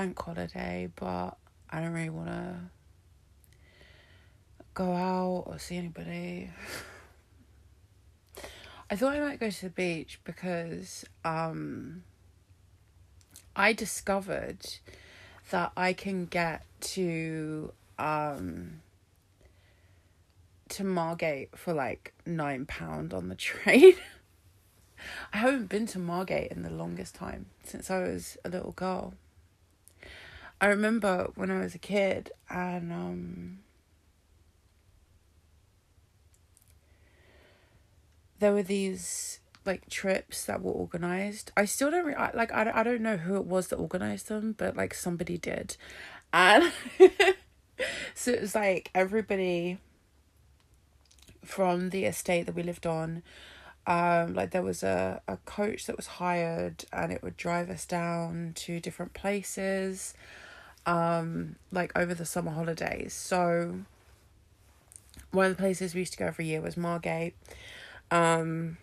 bank holiday, but I don't really want to go out or see anybody. I thought I might go to the beach because um, I discovered that I can get to um, to Margate for like nine pound on the train. I haven't been to Margate in the longest time since I was a little girl. I remember when I was a kid and um there were these like trips that were organized. I still don't re- I, like I, I don't know who it was that organized them, but like somebody did. And so it was like everybody from the estate that we lived on um like there was a, a coach that was hired and it would drive us down to different places um like over the summer holidays. So one of the places we used to go every year was margate. Um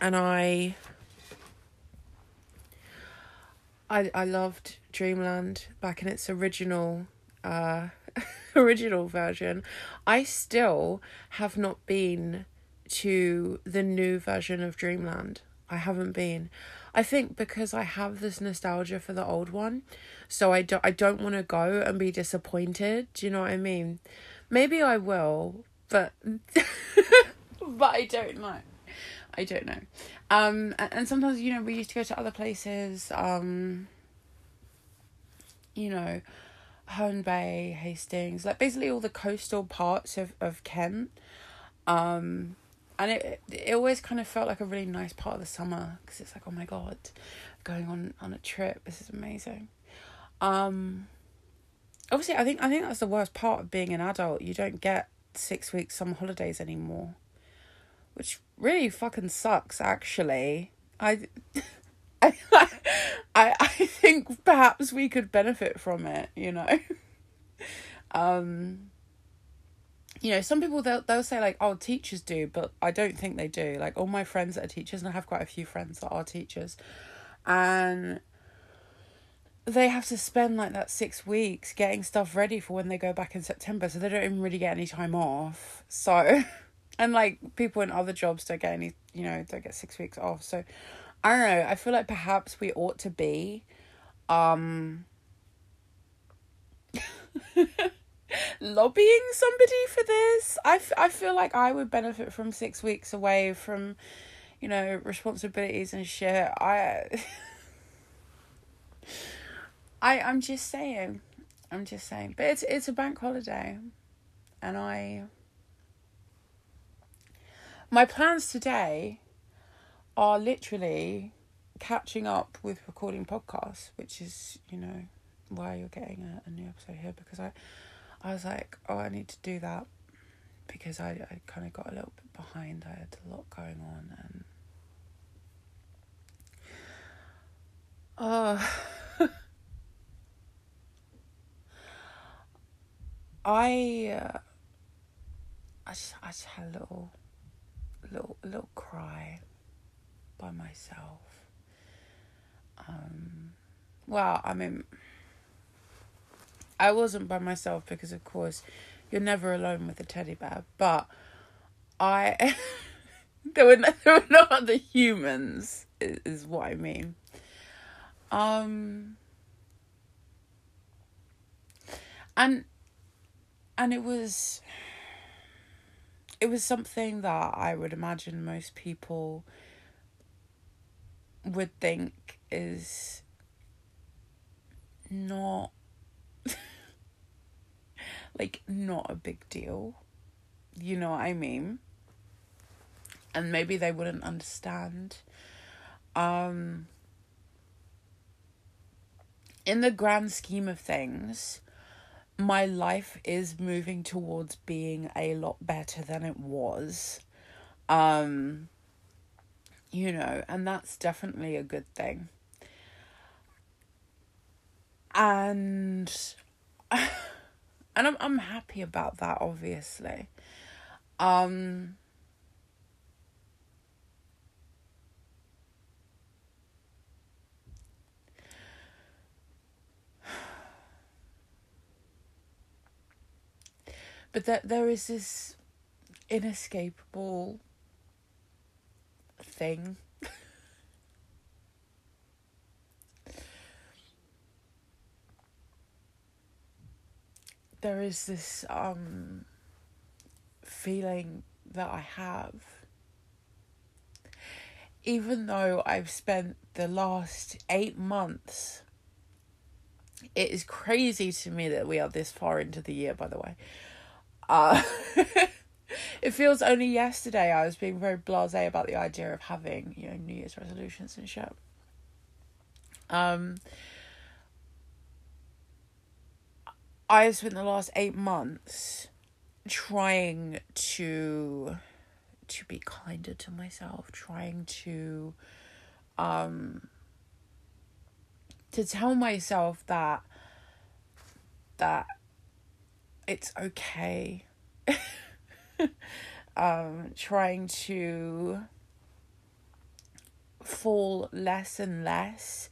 and i i i loved dreamland back in its original uh original version. I still have not been to the new version of dreamland. I haven't been i think because i have this nostalgia for the old one so i don't i don't want to go and be disappointed do you know what i mean? Maybe i will but but i don't know. I don't know. Um and, sometimes you know we used to go to other places um you know Herne Bay, Hastings, like basically all the coastal parts of, of Kent. Um, and it it always kind of felt like a really nice part of the summer because it's like oh my god, going on on a trip. This is amazing. Um, obviously, I think I think that's the worst part of being an adult. You don't get six weeks summer holidays anymore, which really fucking sucks. Actually, I. I, I think perhaps we could benefit from it, you know. um you know, some people they'll they'll say like, oh, teachers do, but I don't think they do. Like all my friends that are teachers, and I have quite a few friends that are teachers, and they have to spend like that six weeks getting stuff ready for when they go back in September, so they don't even really get any time off. So, and like people in other jobs don't get any, you know, don't get six weeks off. So, I don't know. I feel like perhaps we ought to be, um, lobbying somebody for this. I, f- I feel like I would benefit from six weeks away from, you know, responsibilities and shit. I, I, I'm just saying, I'm just saying. But it's it's a bank holiday, and I. My plans today are literally catching up with recording podcasts, which is, you know, why you're getting a, a new episode here because I I was like, oh, I need to do that because I, I kind of got a little bit behind. I had a lot going on and uh I uh, I just I just had a little little little cry by myself. Um, well, I mean, I wasn't by myself because, of course, you're never alone with a teddy bear. But I, there were no, there were no other humans. Is, is what I mean. Um, and and it was it was something that I would imagine most people would think is not like not a big deal. You know what I mean? And maybe they wouldn't understand. Um in the grand scheme of things, my life is moving towards being a lot better than it was. Um you know, and that's definitely a good thing. And and I'm I'm happy about that obviously. Um but that there is this inescapable thing there is this um feeling that I have even though I've spent the last 8 months it is crazy to me that we are this far into the year by the way uh, it feels only yesterday I was being very blasé about the idea of having, you know, New Year's resolutions and shit. Um, I have spent the last eight months trying to to be kinder to myself, trying to um to tell myself that that it's okay. um, trying to fall less and less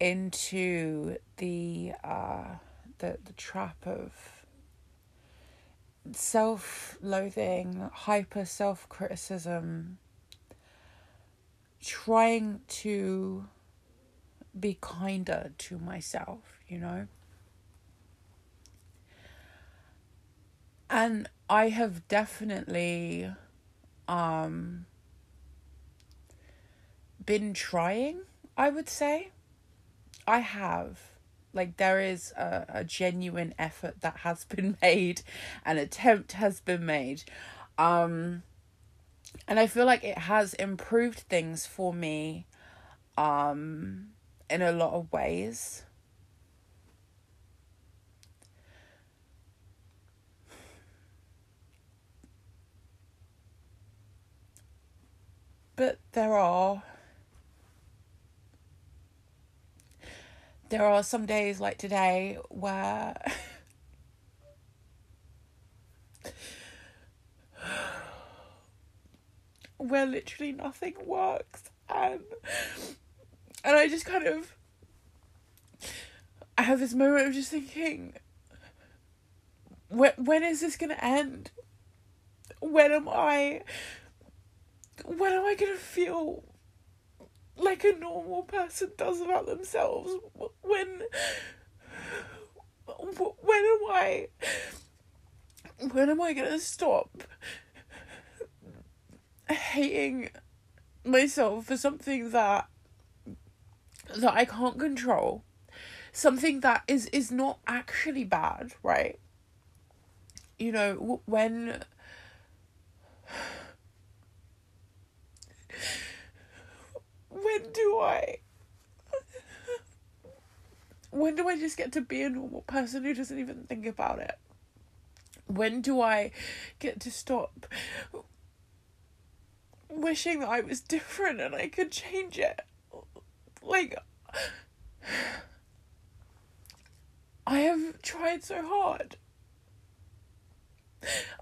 into the uh, the the trap of self-loathing, hyper self-criticism, trying to be kinder to myself, you know. and I have definitely um been trying, I would say. I have. Like there is a, a genuine effort that has been made, an attempt has been made. Um and I feel like it has improved things for me um in a lot of ways. But there are there are some days like today where where literally nothing works and and I just kind of I have this moment of just thinking when when is this gonna end? When am I when am I gonna feel like a normal person does about themselves? When when am I when am I gonna stop hating myself for something that that I can't control? Something that is is not actually bad, right? You know, when when do I? When do I just get to be a normal person who doesn't even think about it? When do I get to stop wishing that I was different and I could change it? Like, I have tried so hard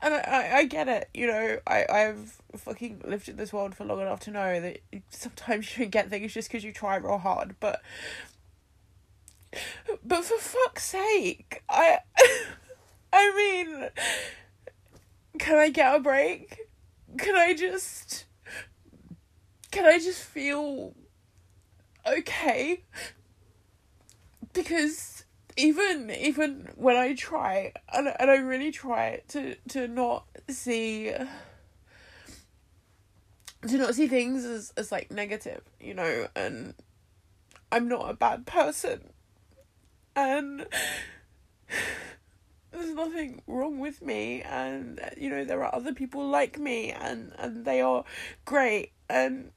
and I, I, I get it, you know, I, I've fucking lived in this world for long enough to know that sometimes you don't get things just because you try real hard, but but for fuck's sake, I I mean can I get a break? Can I just can I just feel okay? Because even even when I try and and I really try to to not see to not see things as, as like negative, you know, and I'm not a bad person. And there's nothing wrong with me and you know there are other people like me and and they are great and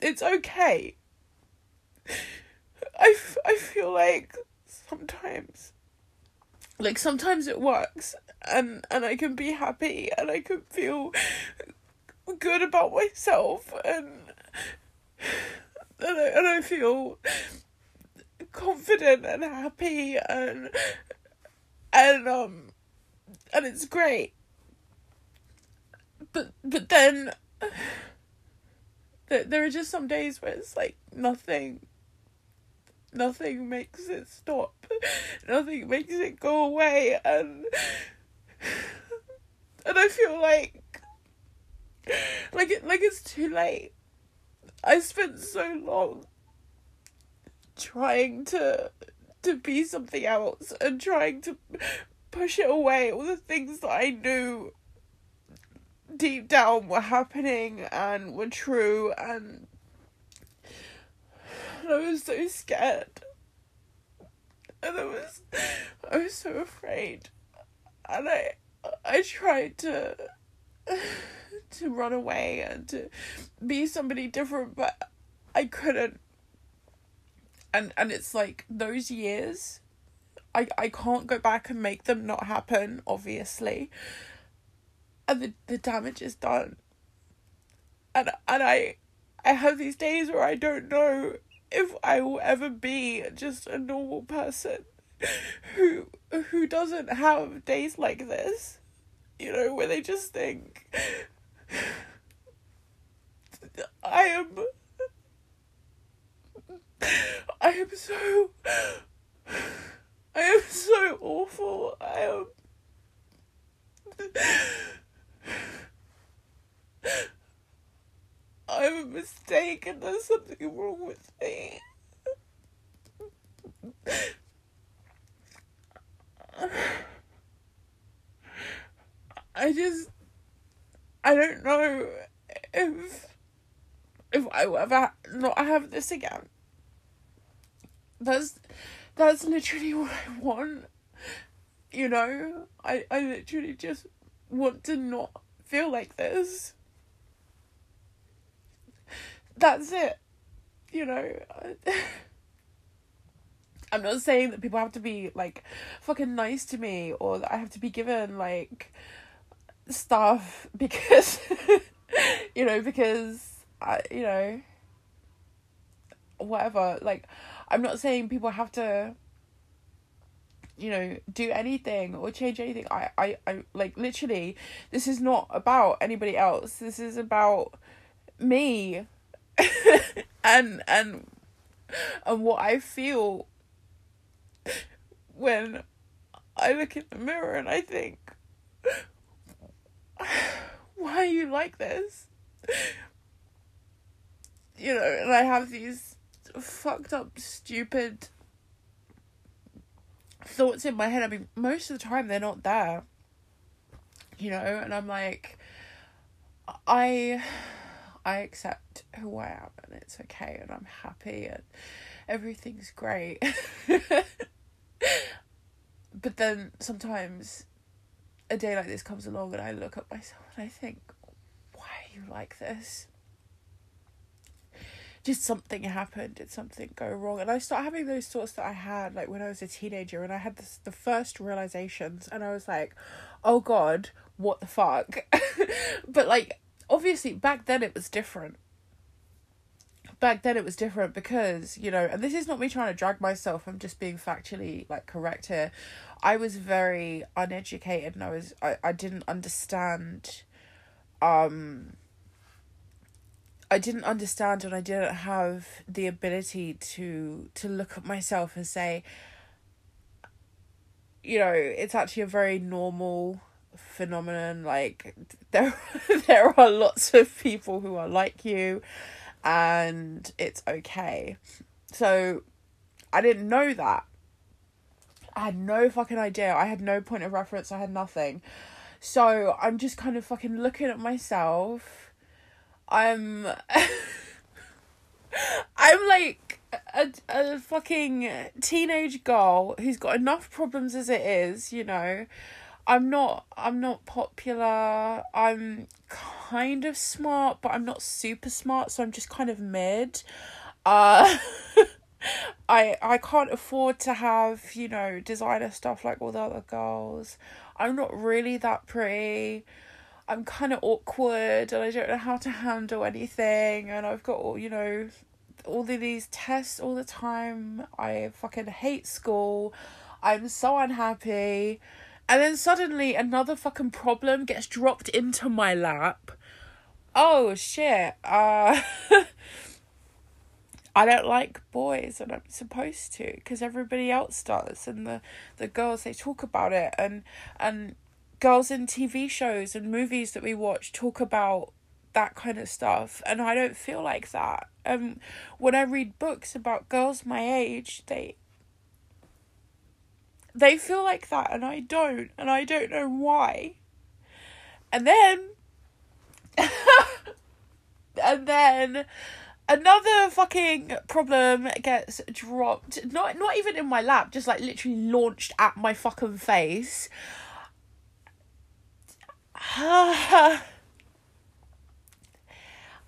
it's okay. I, f- I feel like sometimes. Like sometimes it works and and I can be happy and I can feel good about myself and and I, and I feel confident and happy and and um and it's great. But but then there, there are just some days where it's like nothing nothing makes it stop. Nothing makes it go away. And and i feel like like it like it's too late. I spent so long trying to to be something else and trying to push it away. All the things that i knew deep down were happening and were true and I was so scared. And I was I was so afraid. And I I tried to to run away and to be somebody different but I couldn't. And and it's like those years I I can't go back and make them not happen, obviously and the, the damage is done. And and I I have these days where I don't know if I will ever be just a normal person who who doesn't have days like this. You know, where they just think I am I am so I am so awful. I am I'm a mistake and there's something wrong with me. I just I don't know if if I will ever not have this again. That's that's literally what I want. You know? I, I literally just want to not feel like this. That's it. You know. I'm not saying that people have to be like fucking nice to me or that I have to be given like stuff because you know because I you know whatever like I'm not saying people have to you know do anything or change anything I, I i like literally this is not about anybody else this is about me and and and what i feel when i look in the mirror and i think why are you like this you know and i have these fucked up stupid thoughts in my head. I mean, most of the time they're not there. You know, and I'm like, I, I accept who I am, and it's okay, and I'm happy, and everything's great. but then sometimes a day like this comes along, and I look at myself and I think, why are you like this? just something happened did something go wrong and i start having those thoughts that i had like when i was a teenager and i had this the first realizations and i was like oh god what the fuck but like obviously back then it was different. Back then it was different because you know and this is not me trying to drag myself i'm just being factually like correct here. I was very uneducated and i was i, I didn't understand um I didn't understand and I didn't have the ability to to look at myself and say you know it's actually a very normal phenomenon like there there are lots of people who are like you and it's okay. So I didn't know that. I had no fucking idea. I had no point of reference. I had nothing. So I'm just kind of fucking looking at myself. I'm I'm like a, a fucking teenage girl who's got enough problems as it is, you know. I'm not I'm not popular. I'm kind of smart, but I'm not super smart, so I'm just kind of mid. Uh I I can't afford to have, you know, designer stuff like all the other girls. I'm not really that pretty. I'm kind of awkward and I don't know how to handle anything and I've got all, you know, all of these tests all the time. I fucking hate school. I'm so unhappy. And then suddenly another fucking problem gets dropped into my lap. Oh shit. Uh I don't like boys and I'm supposed to because everybody else does and the the girls they talk about it and and girls in TV shows and movies that we watch talk about that kind of stuff and I don't feel like that. Um when I read books about girls my age, they they feel like that and I don't and I don't know why. And then and then another fucking problem gets dropped not not even in my lap just like literally launched at my fucking face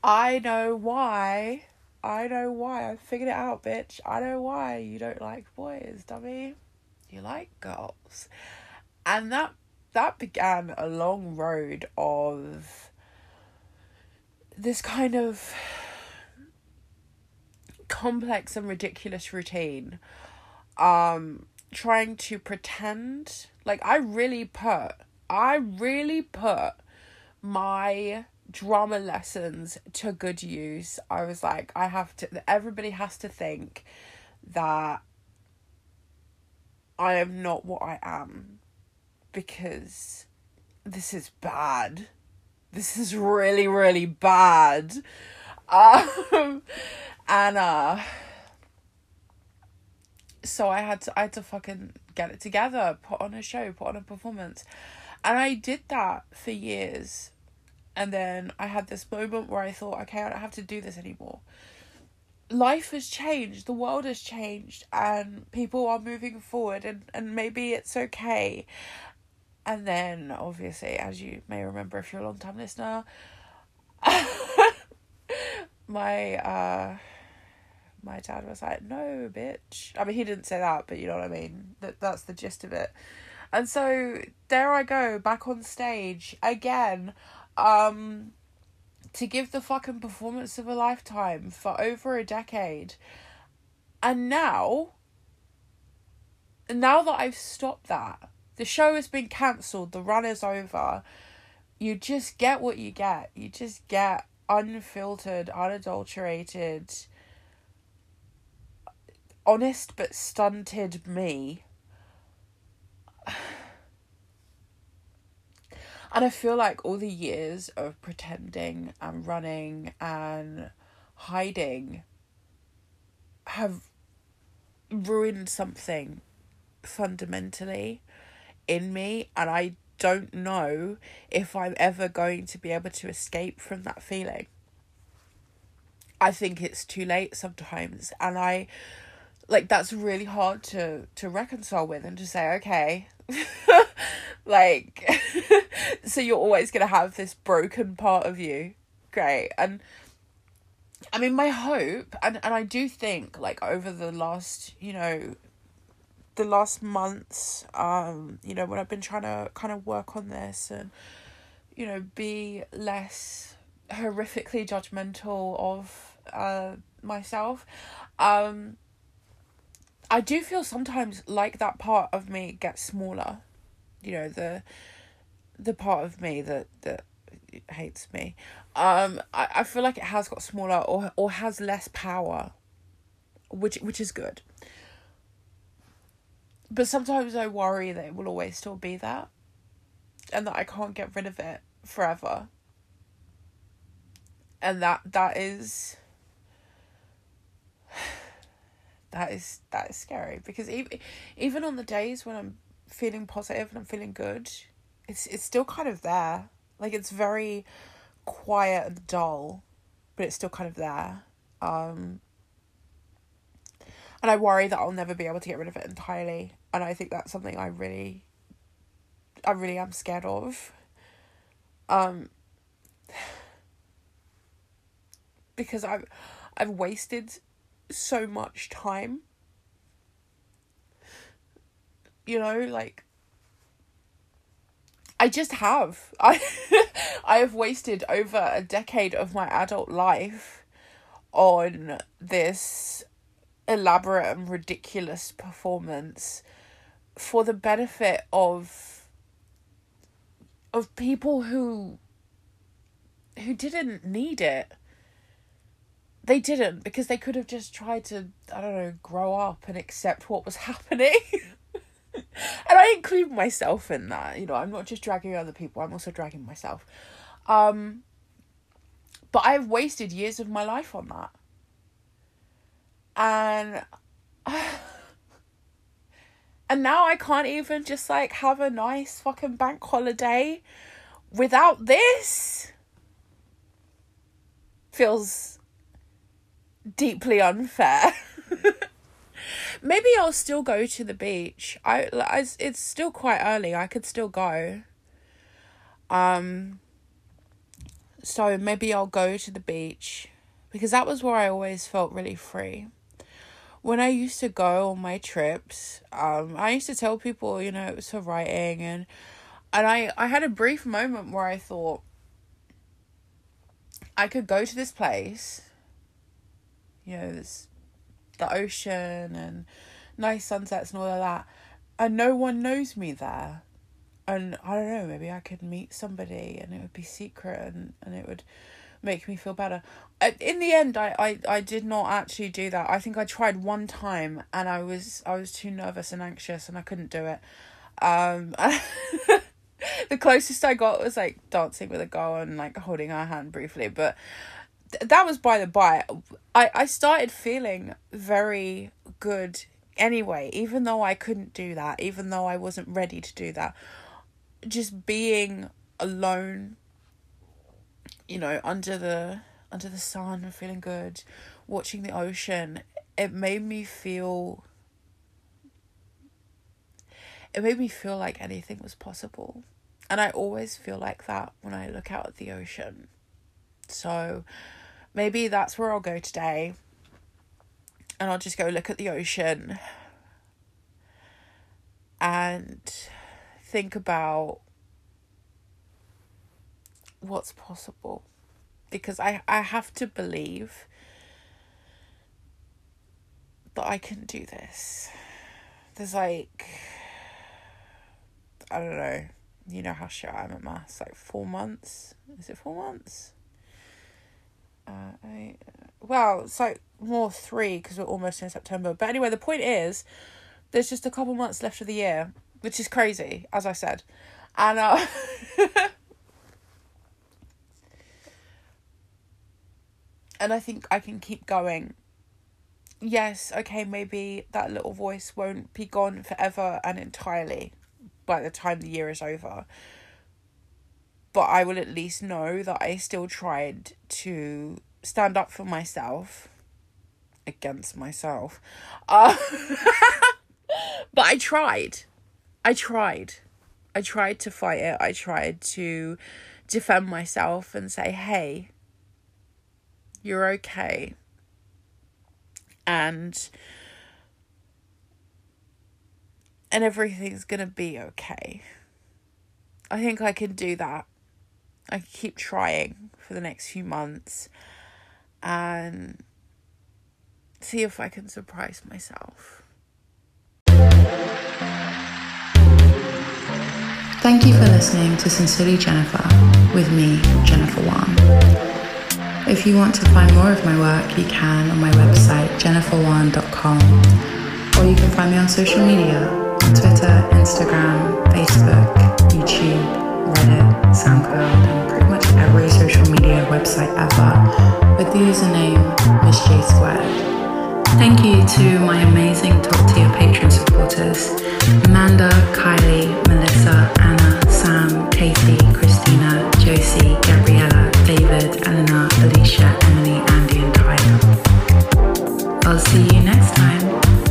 I know why. I know why. I figured it out, bitch. I know why you don't like boys, dummy. You like girls. And that that began a long road of this kind of complex and ridiculous routine um trying to pretend like i really put i really put my drama lessons to good use i was like i have to everybody has to think that i am not what i am because this is bad this is really really bad um and uh so I had to I had to fucking get it together, put on a show, put on a performance. And I did that for years. And then I had this moment where I thought, okay, I don't have to do this anymore. Life has changed, the world has changed, and people are moving forward, and, and maybe it's okay. And then, obviously, as you may remember if you're a long time listener, my uh my dad was like, "No, bitch." I mean, he didn't say that, but you know what I mean. That that's the gist of it. And so there I go back on stage again, um, to give the fucking performance of a lifetime for over a decade, and now. Now that I've stopped that, the show has been cancelled. The run is over. You just get what you get. You just get unfiltered, unadulterated honest but stunted me. And I feel like all the years of pretending and running and hiding have ruined something fundamentally in me, and I don't know if I'm ever going to be able to escape from that feeling. I think it's too late sometimes, and I like that's really hard to to reconcile with and to say okay like so you're always going to have this broken part of you great and i mean my hope and and i do think like over the last you know the last months um you know when i've been trying to kind of work on this and you know be less horrifically judgmental of uh myself um I do feel sometimes like that part of me gets smaller. You know, the the part of me that that hates me. Um I, I feel like it has got smaller or or has less power. Which which is good. But sometimes I worry that it will always still be that. And that I can't get rid of it forever. And that that is that is that is scary because even even on the days when I'm feeling positive and I'm feeling good, it's it's still kind of there. Like it's very quiet and dull, but it's still kind of there. Um, and I worry that I'll never be able to get rid of it entirely. And I think that's something I really I really am scared of. Um because I've I've wasted so much time. You know, like I just have. I I have wasted over a decade of my adult life on this elaborate and ridiculous performance for the benefit of of people who who didn't need it. They didn't because they could have just tried to I don't know grow up and accept what was happening. And I include myself in that. You know, I'm not just dragging other people, I'm also dragging myself. Um, but I've wasted years of my life on that. And. and now I can't even just like have a nice fucking bank holiday without this. Feels deeply unfair. Maybe I'll still go to the beach. I, I it's still quite early. I could still go. Um so maybe I'll go to the beach because that was where I always felt really free. When I used to go on my trips, um I used to tell people, you know, it was for writing and and I I had a brief moment where I thought I could go to this place you know, this the ocean and nice sunsets and all of that. And no one knows me there. And I don't know, maybe I could meet somebody and it would be secret and, and it would make me feel better. In the end, I, I, I did not actually do that. I think I tried one time and I was I was too nervous and anxious and I couldn't do it. Um, the closest I got was like dancing with a girl and like holding her hand briefly, but that was by the by. I, I started feeling very good anyway, even though I couldn't do that, even though I wasn't ready to do that. Just being alone, you know, under the under the sun, and feeling good, watching the ocean, it made me feel it made me feel like anything was possible. And I always feel like that when I look out at the ocean. So maybe that's where I'll go today. And I'll just go look at the ocean and think about what's possible. Because I, I have to believe that I can do this. There's like, I don't know, you know how shit I am at maths, like four months? Is it four months? Uh, I, well, it's like more three because we're almost in September. But anyway, the point is, there's just a couple months left of the year, which is crazy, as I said, and uh, and I think I can keep going. Yes, okay, maybe that little voice won't be gone forever and entirely by the time the year is over but I will at least know that I still tried to stand up for myself against myself. Uh, but I tried. I tried. I tried to fight it. I tried to defend myself and say, hey, you're okay. And and everything's gonna be okay. I think I can do that. I keep trying for the next few months and see if I can surprise myself. Thank you for listening to Sincerely Jennifer with me, Jennifer Juan. If you want to find more of my work, you can on my website, jenniferjuan.com, or you can find me on social media Twitter, Instagram, Facebook, YouTube. Reddit, SoundCloud, and pretty much every social media website ever with the username Miss J Squared. Thank you to my amazing top tier Patreon supporters Amanda, Kylie, Melissa, Anna, Sam, Katie, Christina, Josie, Gabriella, David, Eleanor, Alicia, Emily, Andy, and Tyler. I'll see you next time.